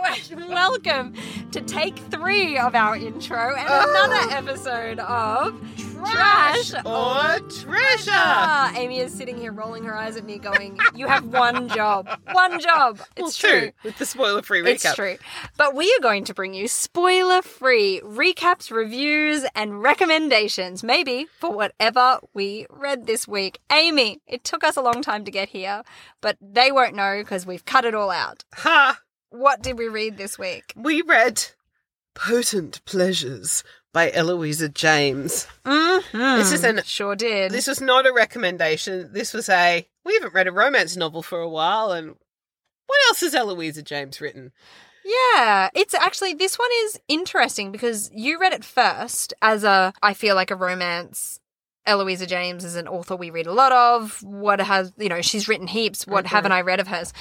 welcome to take three of our intro and another episode of Trash or treasure. Ah, Amy is sitting here rolling her eyes at me, going, "You have one job, one job." It's Well, true. two, with the spoiler-free recap. It's true. But we are going to bring you spoiler free recaps, reviews, and recommendations, maybe for whatever we read this week. Amy, it took us a long time to get here, but they won't know because we've cut it all out. Ha! What did we read this week? We read "Potent Pleasures" by Eloisa James. Mm-hmm. This is an. Sure did. This was not a recommendation. This was a. We haven't read a romance novel for a while, and what else has Eloisa James written? Yeah, it's actually this one is interesting because you read it first as a I feel like a romance. Eloisa James is an author we read a lot of. What has you know she's written heaps. What haven't I read of hers?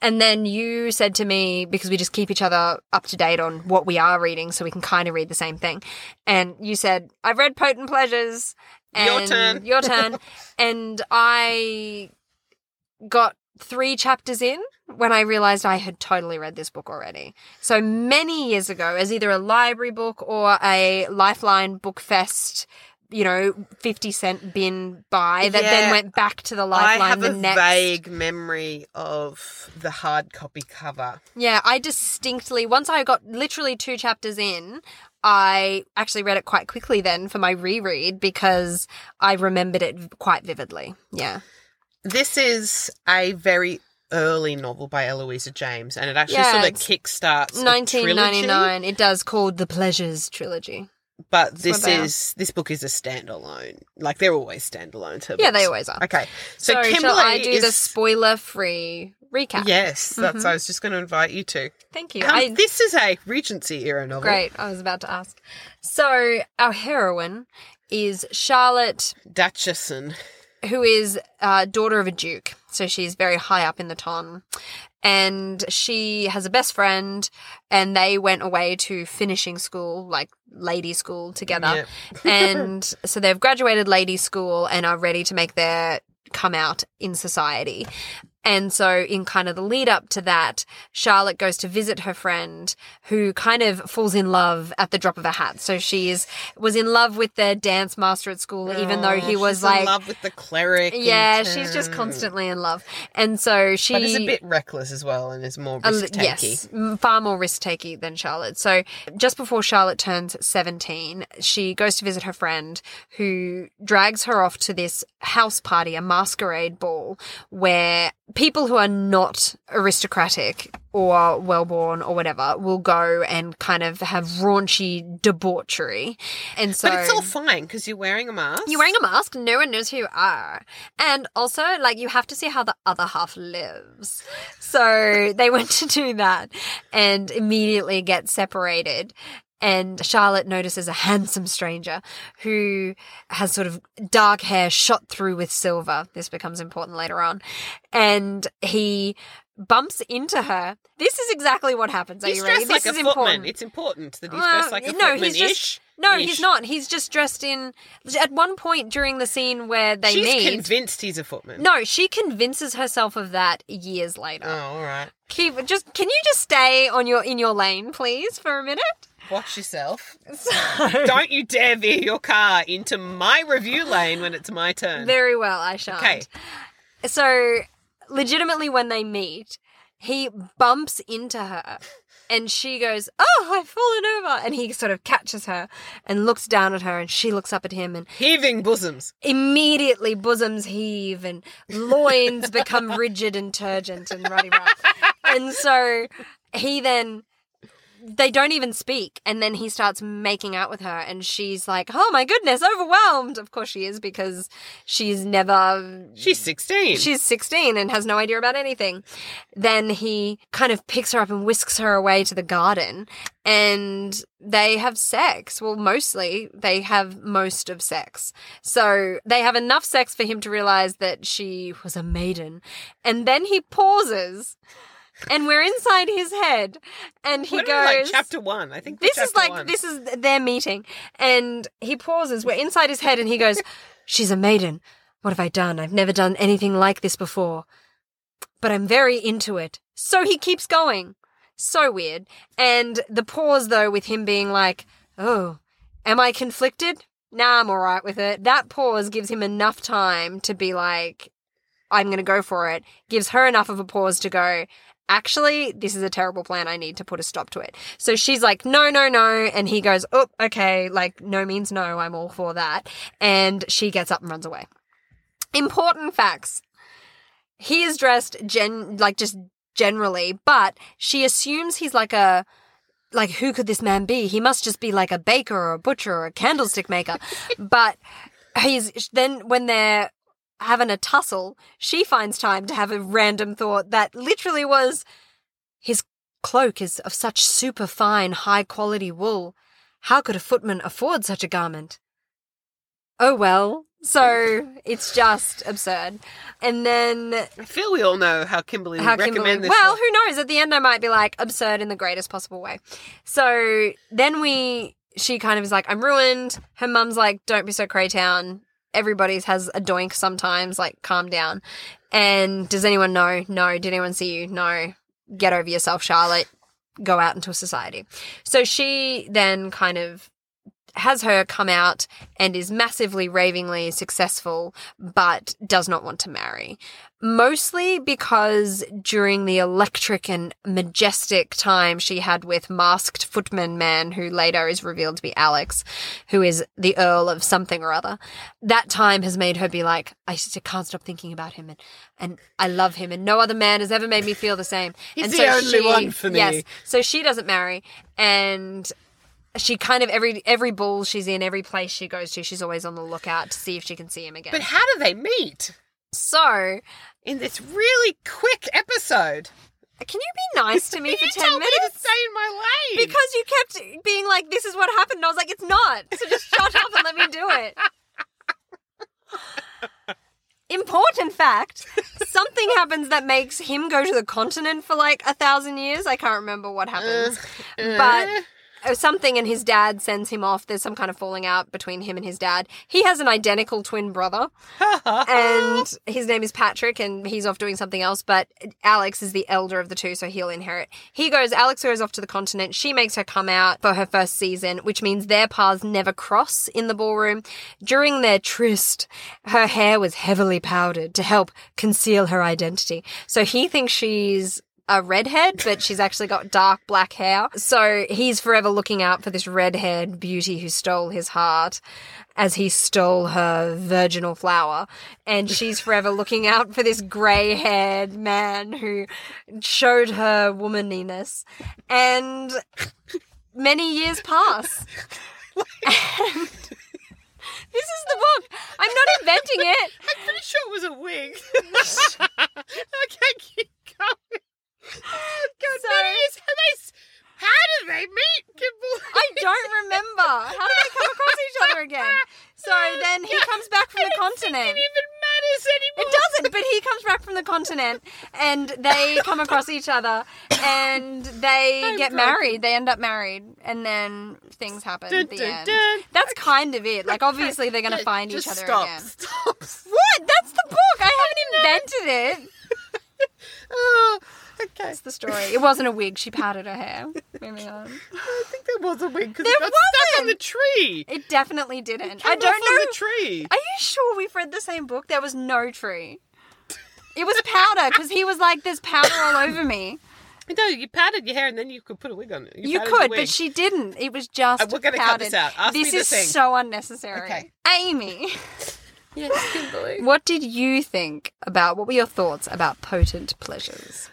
And then you said to me because we just keep each other up to date on what we are reading, so we can kind of read the same thing. And you said I've read Potent Pleasures. And Your turn. Your turn. and I got three chapters in when I realized I had totally read this book already. So many years ago, as either a library book or a Lifeline Book Fest, you know, 50 cent bin buy that then went back to the Lifeline I have the a next. vague memory of the hard copy cover. Yeah, I distinctly, once I got literally two chapters in, I actually read it quite quickly then for my reread because I remembered it quite vividly. Yeah. This is a very early novel by Eloisa James, and it actually Yeah, sort of kickstarts a trilogy. 1999. It does called The Pleasures Trilogy. But what this is this book is a standalone. Like they're always standalone. Her Yeah, books. they always are. Okay, so, So, Kimberly shall I do is the spoiler free recap? yes. That's Mhm. I was just going to invite you to. Thank you. Um, I, this is a Regency era novel. great. I was about to ask. So, our heroine is Charlotte, Duchesson. who is uh, daughter of a duke. So, she's very high up in the ton. And she has a best friend, and they went away to finishing school, like lady school together. Yeah. and so they've graduated lady school and are ready to make their come out in society. And so, in kind of the lead up to that, Charlotte goes to visit her friend who kind of falls in love at the drop of a hat. So she is, was in love with the dance master at school, even though he Oh, was she's like, in love with the cleric. yeah, she's just constantly in love. And so she. But is a bit reckless as well, and is more risk takey. Yes, far more risk taking than Charlotte. So, just before Charlotte turns 17, she goes to visit her friend who drags her off to this house party, a masquerade ball, where people who are not aristocratic or well born or whatever will go and kind of have raunchy debauchery. And so. But it's all fine because you're wearing a mask. You're wearing a mask, no one knows who you are. And also, like, you have to see how the other half lives. So they went to do that and immediately get separated. And Charlotte notices a handsome stranger who has sort of dark hair shot through with silver. This becomes important later on. And he bumps into her. This is exactly what happens. Are He's you ready? like This a is footman. important. It's important that he's dressed like a no, footman. he's just- No, he's not. He's just dressed in. At one point during the scene where they She's meet, convinced he's a footman. no, she convinces herself of that years later. Oh, all right. Keep just. Can you just stay on your in your lane, please, for a minute? Watch yourself. So, Don't you dare veer your car into my review lane when it's my turn. very well, I shan't. Okay. So, legitimately, when they meet, he bumps into her. And she goes, Oh, I've fallen over. And he sort of catches her and looks down at her, and she looks up at him, and Heaving bosoms. immediately bosoms heave and loins become rigid and turgent and ruddy rough. And so he then they don't even speak and then he starts making out with her and she's like, "Oh my goodness, overwhelmed." Of course she is because she's never She's 16. She's 16 and has no idea about anything. Then he kind of picks her up and whisks her away to the garden and they have sex. Well, mostly they have most of sex. So they have enough sex for him to realize that she was a maiden. And then he pauses and we're inside his head and he goes like chapter one. I think this is like this is their meeting and he pauses we're inside his head and he goes she's a maiden what have i done i've never done anything like this before but i'm very into it so he keeps going So weird. And the pause, though, with him being like, oh, am I conflicted? Nah, I'm all right with it. That pause gives him enough time to be like, I'm going to go for it. Gives her enough of a pause to go, actually, this is a terrible plan. I need to put a stop to it. So she's like, no, no, no. And he goes, oh, okay. Like, no means no. I'm all for that. And she gets up and runs away. Important facts. He is dressed gen, like just generally, but she assumes he's like a, like who could this man be? He must just be like a baker or a butcher or a candlestick maker. but he's then when they're having a tussle, she finds time to have a random thought that literally was his cloak is of such superfine, high quality wool. How could a footman afford such a garment? Oh well. So it's just absurd. And then I feel we all know how Kimberly how would recommend Kimberly, this. well, one. who knows? At the end, I might be like absurd in the greatest possible way. So then we, she kind of is like, I'm ruined. Her mum's like, don't be so Craytown. Everybody's has a doink sometimes. Like, calm down. And does anyone know? No. Did anyone see you? No. Get over yourself, Charlotte. Go out into society. So she then kind of has her come out and is massively ravingly successful, but does not want to marry. Mostly because during the electric and majestic time she had with masked footman man, who later is revealed to be Alex, who is the Earl of something or other, that time has made her be like, I just can't stop thinking about him and, and I love him and no other man has ever made me feel the same. He's and the only one for me. Yes. So she doesn't marry and she kind of every every ball she's in, every place she goes to, she's always on the lookout to see if she can see him again. But how do they meet so, in this really quick episode? can you be nice to me for ten me minutes? to stay in my lane. Because you kept being like, "This is what happened," and I was like, "It's not." So just shut up and let me do it. Important fact: something happens that makes him go to the continent for like a thousand years. I can't remember what happens, but uh, Oh, something and his dad sends him off. There's some kind of falling out between him and his dad. He has an identical twin brother, and his name is Patrick, and he's off doing something else. But Alex is the elder of the two, so he'll inherit. He goes. Alex goes off to the continent. She makes her come out for her first season, which means their paths never cross in the ballroom. During their tryst, her hair was heavily powdered to help conceal her identity. So he thinks she's a redhead, but she's actually got dark black hair. So he's forever looking out for this red-haired beauty who stole his heart as he stole her virginal flower. And she's forever looking out for this grey-haired man who showed her womanliness. And many years pass. And this is the book. I'm not inventing it. I'm pretty sure it was a wig. okay, keep going. God, So- years- how they how did they meet, Kimberly? I don't remember. How do they come across each other again? So then he comes back from the continent. It even matters anymore. It doesn't, but he comes back from the continent and they come across each other and they I'm get broken. married. They end up married and then things happen Dun, at the dun, end. dun. That's kind of it. Like, obviously, they're going to find just each other stop, again. Stop. What? That's the book. I haven't invented it. Oh, okay. That's the story. It wasn't a wig. She powdered her hair. Moving on. I think there was a wig because it got stuck on wasn't. the tree. It definitely didn't. Came I don't know. on the tree. Are you sure we've read the same book? There was no tree. It was powder because he was like, "There's powder all over me." No, you powdered your hair and then you could put a wig on it. You the could, but she didn't. It was just. Uh, we're gonna cut this out. Ask this is thing. so unnecessary. Okay. Amy, Yes, Kimberly. what did you think about? What were your thoughts about "Potent Pleasures"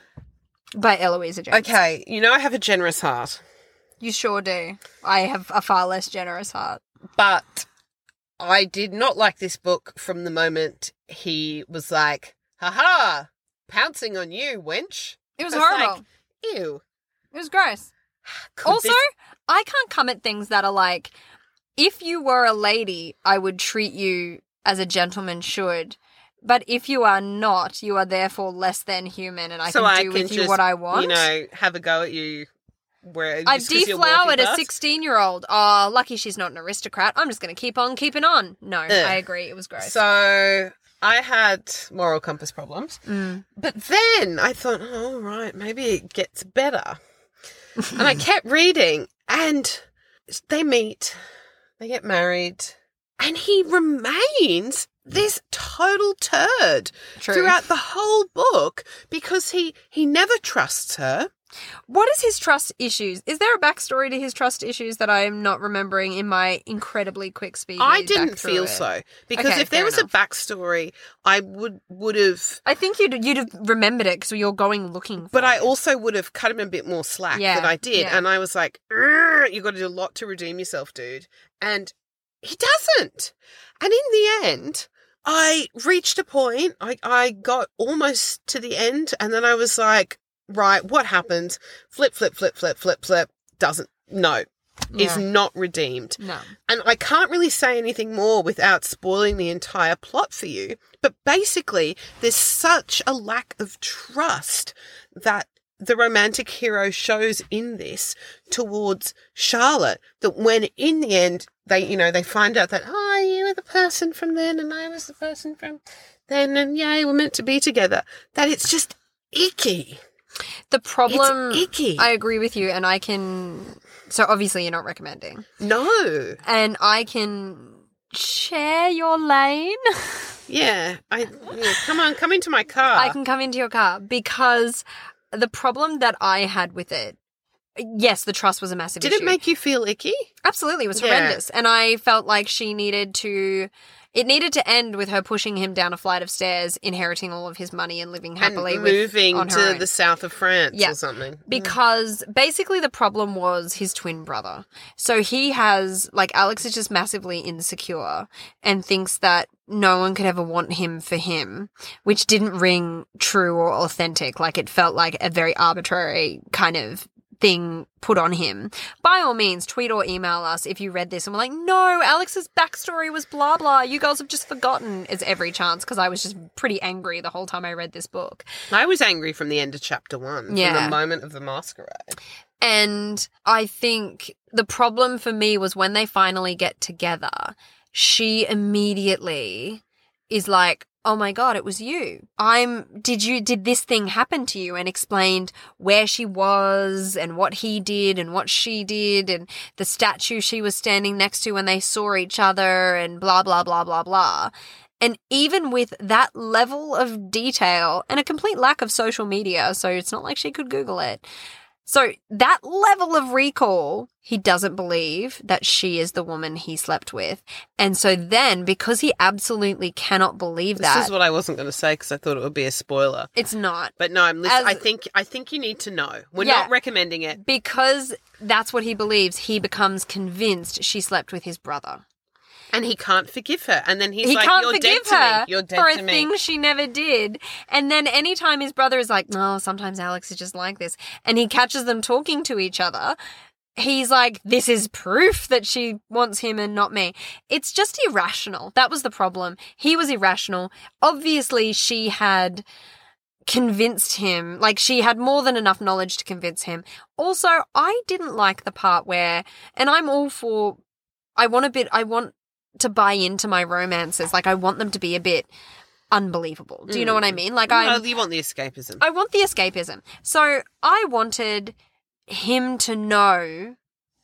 by Eloisa James? Okay, you know I have a generous heart, you sure do. I have a far less generous heart. but I did not like this book from the moment he was like, "Ha pouncing on you, wench." It was I was horrible. like, Ew. it was gross. Could also, this- I can't come at things that are like, if you were a lady, I would treat you as a gentleman should. But if you are not, you are therefore less than human, and I so can I do can with you what I want. You know, have a go at you. Where I've just deflowered a 16 year old. Oh, lucky she's not an aristocrat. I'm just going to keep on keeping on. No, I agree. It was gross. So I had moral compass problems. Mm. But then I thought, oh, right, maybe it gets better. and I kept reading, and they meet, they get married, and he remains this total turd True. throughout the whole book because he he never trusts her. What is his trust issues? Is there a backstory to his trust issues that I am not remembering in my incredibly quick speed? I didn't feel it? so because Okay, if there was enough. a backstory, I would would have. I think you'd you'd have remembered it because you're going looking. For But I also would have cut him a bit more slack Yeah, than I did, yeah. and I was like, "Urgh, "You got to do a lot to redeem yourself, dude." And he doesn't. And in the end, I reached a point. I I got almost to the end, and then I was like, "Right, what happens? Flip, flip, flip, flip, flip, flip." Doesn't no. Is not redeemed. no. And I can't really say anything more without spoiling the entire plot for you. But basically, there's such a lack of trust that the romantic hero shows in this towards Charlotte that when in the end they, you know, they find out that, oh, you were the person from then and I was the person from then and yeah, we're meant to be together, that it's just icky. The problem. it's icky. I agree with you, and I can. So obviously, you're not recommending, no. and I can share your lane. Yeah. I yeah, come on, come into my car. I can come into your car because the problem that I had with it. Yes, the trust was a massive Did issue. it make you feel icky? Absolutely, it was Yeah. horrendous. And I felt like she needed to. It needed to end with her pushing him down a flight of stairs, inheriting all of his money, and living happily and with moving on to own. the south of France Yeah. or something. because basically the problem was his twin brother. So he has like Alex is just massively insecure and thinks that no one could ever want him for him, which didn't ring true or authentic. Like it felt like a very arbitrary kind of thing put on him. By all means, tweet or email us if you read this and we're like, no, Alex's backstory was blah blah. You girls have just forgotten. It's every chance because I was just pretty angry the whole time I read this book. I was angry from the end of chapter one, from Yeah. the moment of the masquerade. And I think the problem for me was when they finally get together, she immediately is like, Oh my God, it was you. I'm, did you, did this thing happen to you? And explained where she was and what he did and what she did and the statue she was standing next to when they saw each other and blah, blah, blah, blah, blah. And even with that level of detail and a complete lack of social media, so it's not like she could Google it. So that level of recall, he doesn't believe that she is the woman he slept with. And so then, because he absolutely cannot believe that. This is what I wasn't going to say because I thought it would be a spoiler. it's not. But no, I'm listening. I think I think you need to know. We're Yeah. not recommending it. Because that's what he believes, he becomes convinced she slept with his brother. And he can't forgive her. And then he's he like, can't You're forgive dead to me. You're dead for a to me. thing she never did. And then anytime his brother is like, no, sometimes Alex is just like this, and he catches them talking to each other, he's like, this is proof that she wants him and not me. It's just irrational. That was the problem. He was irrational. Obviously, she had convinced him like she had more than enough knowledge to convince him also i didn't like the part where and i'm all for i want a bit i want to buy into my romances like i want them to be a bit unbelievable do you know what i Mm. mean like i you want the escapism. I want the escapism. So I wanted him to know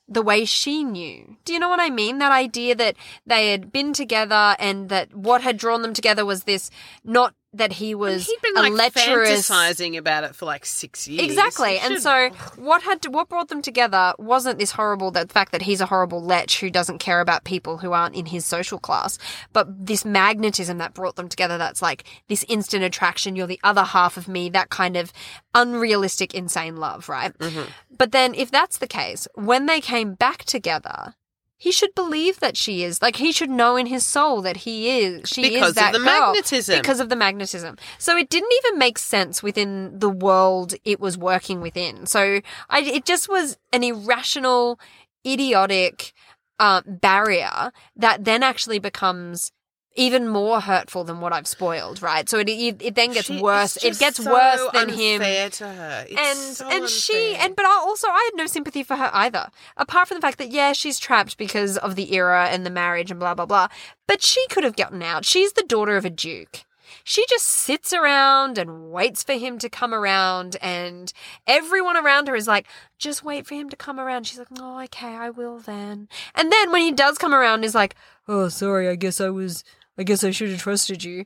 the way she knew. Do you know what I mean? That idea that they had been together and that what had drawn them together was this not that he was He'd been a like lecherous fantasizing about it for like six years. Exactly. And so what had what brought them together wasn't this horrible the fact that he's a horrible lech who doesn't care about people who aren't in his social class, but this magnetism that brought them together that's like this instant attraction, you're the other half of me, that kind of unrealistic insane love, right? Mhm. But then if that's the case, when they came back together, he should believe that she is like he should know in his soul that he is she because is that of the girl magnetism. because of the magnetism. So it didn't even make sense within the world it was working within. So I, it just was an irrational, idiotic uh, barrier that then actually becomes even more hurtful than what I've spoiled. Right. So it it, it then gets She- worse. It gets so worse than him to her. It's and so and she and but I also I had no sympathy for her either. Apart from the fact that yeah, she's trapped because of the era and the marriage and blah blah blah. But she could have gotten out. She's the daughter of a duke. She just sits around and waits for him to come around, and everyone around her is like, just wait for him to come around. She's like, oh, okay, I will then. And then when he does come around, is like, oh, sorry, I guess I was, I guess I should have trusted you.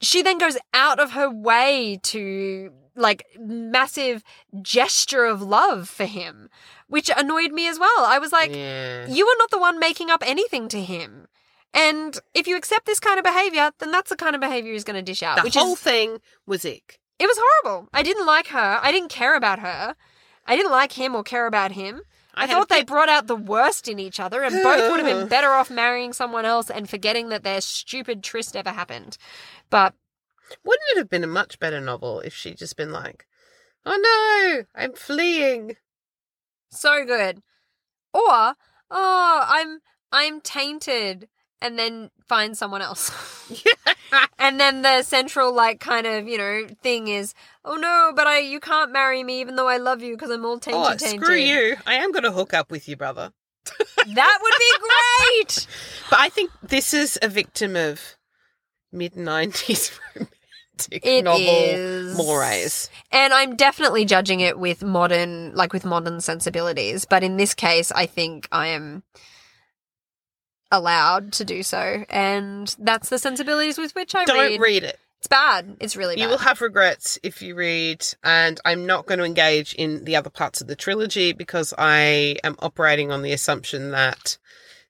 She then goes out of her way to like massive gesture of love for him, which annoyed me as well. I was like, yeah. you are not the one making up anything to him. And if you accept this kind of behavior, then that's the kind of behavior he's going to dish out. The which whole is, thing was ick. it was horrible. I didn't like her. I didn't care about her. I didn't like him or care about him. I, thought they brought out the worst in each other, and both would have been better off marrying someone else and forgetting that their stupid tryst ever happened. But Wouldn't it have been a much better novel if she'd just been like, "Oh no, I'm fleeing." so good. Or, oh, I'm I'm tainted, and then find someone else. and then the central like kind of you know thing is, oh no, but I you can't marry me even though I love you because I'm all tainted. oh, tainted. screw you! I am going to hook up with you, brother. That would be great. But I think this is a victim of mid '90s romantic It novel is. mores. And I'm definitely judging it with modern, like with modern sensibilities. But in this case, I think I am allowed to do so. And that's the sensibilities with which I Don't read. read it. It's bad. It's really bad. You will have regrets if you read, and I'm not going to engage in the other parts of the trilogy because I am operating on the assumption that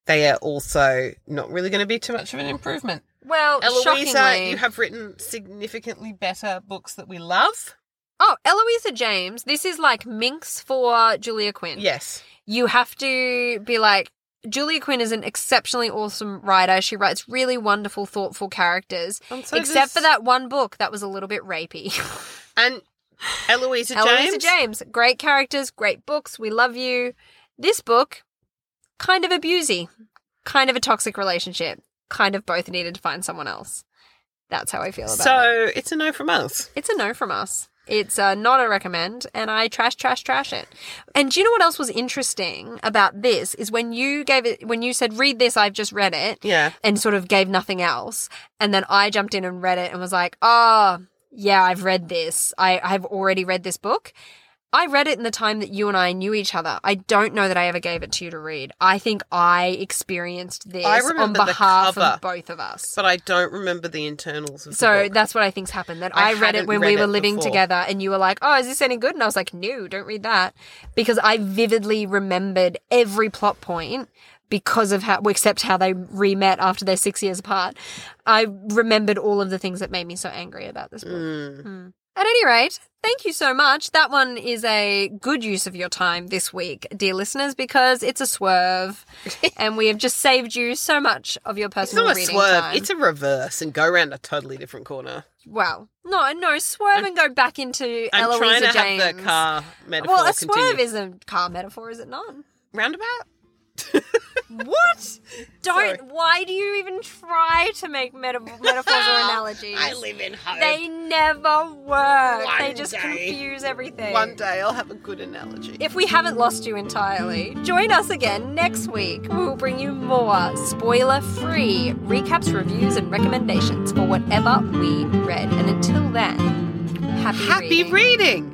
they are also not really going to be too much of an improvement. well, Eloisa, shockingly. you have written significantly better books that we love. Oh, Eloisa James. This is like Minx for Julia Quinn. Yes. You have to be like, Julia Quinn is an exceptionally awesome writer. She writes really wonderful, thoughtful characters. So except for that one book that was a little bit rapey. And Eloisa James. Eloisa James, great characters, great books. We love you. This book, kind of abusey, kind of a toxic relationship. Kind of both needed to find someone else. That's how I feel about it. So it's a no from us. It's a no from us. It's uh, not a recommend, and I trash, trash, trash it. And do you know what else was interesting about this? Is when you gave it, when you said, read this, I've just read it, Yeah. and sort of gave nothing else. And then I jumped in and read it and was like, oh, yeah, I've read this. I, I've already read this book. I read it in the time that you and I knew each other. I don't know that I ever gave it to you to read. I think I experienced this I on behalf cover. of both of us. But I don't remember the internals of the So that's what I think's happened. That I I, read it when read we were living before. together, and you were like, "Oh, is this any good?" And I was like, "No, don't read that," because I vividly remembered every plot point because of how, except how they re-met after they're six years apart. I remembered all of the things that made me so angry about this book. Mm. At any rate, thank you so much. That one is a good use of your time this week, dear listeners, because it's a swerve, and we have just saved you so much of your It's personal not a swerve. time. It's a reverse and go around a totally different corner. Well, no, no, swerve and go back into I'm Eloisa trying to James. have the car metaphor well, a continue. swerve is a car metaphor, is it not? Roundabout? What? Don't. Why do you even try to make meta- metaphors or analogies? I live in hope. They never work. they just day. confuse everything. One day I'll have a good analogy. If we haven't lost you entirely, join us again next week. We will bring you more spoiler free recaps, reviews, and recommendations for whatever we read. And until then, happy, Happy reading. reading.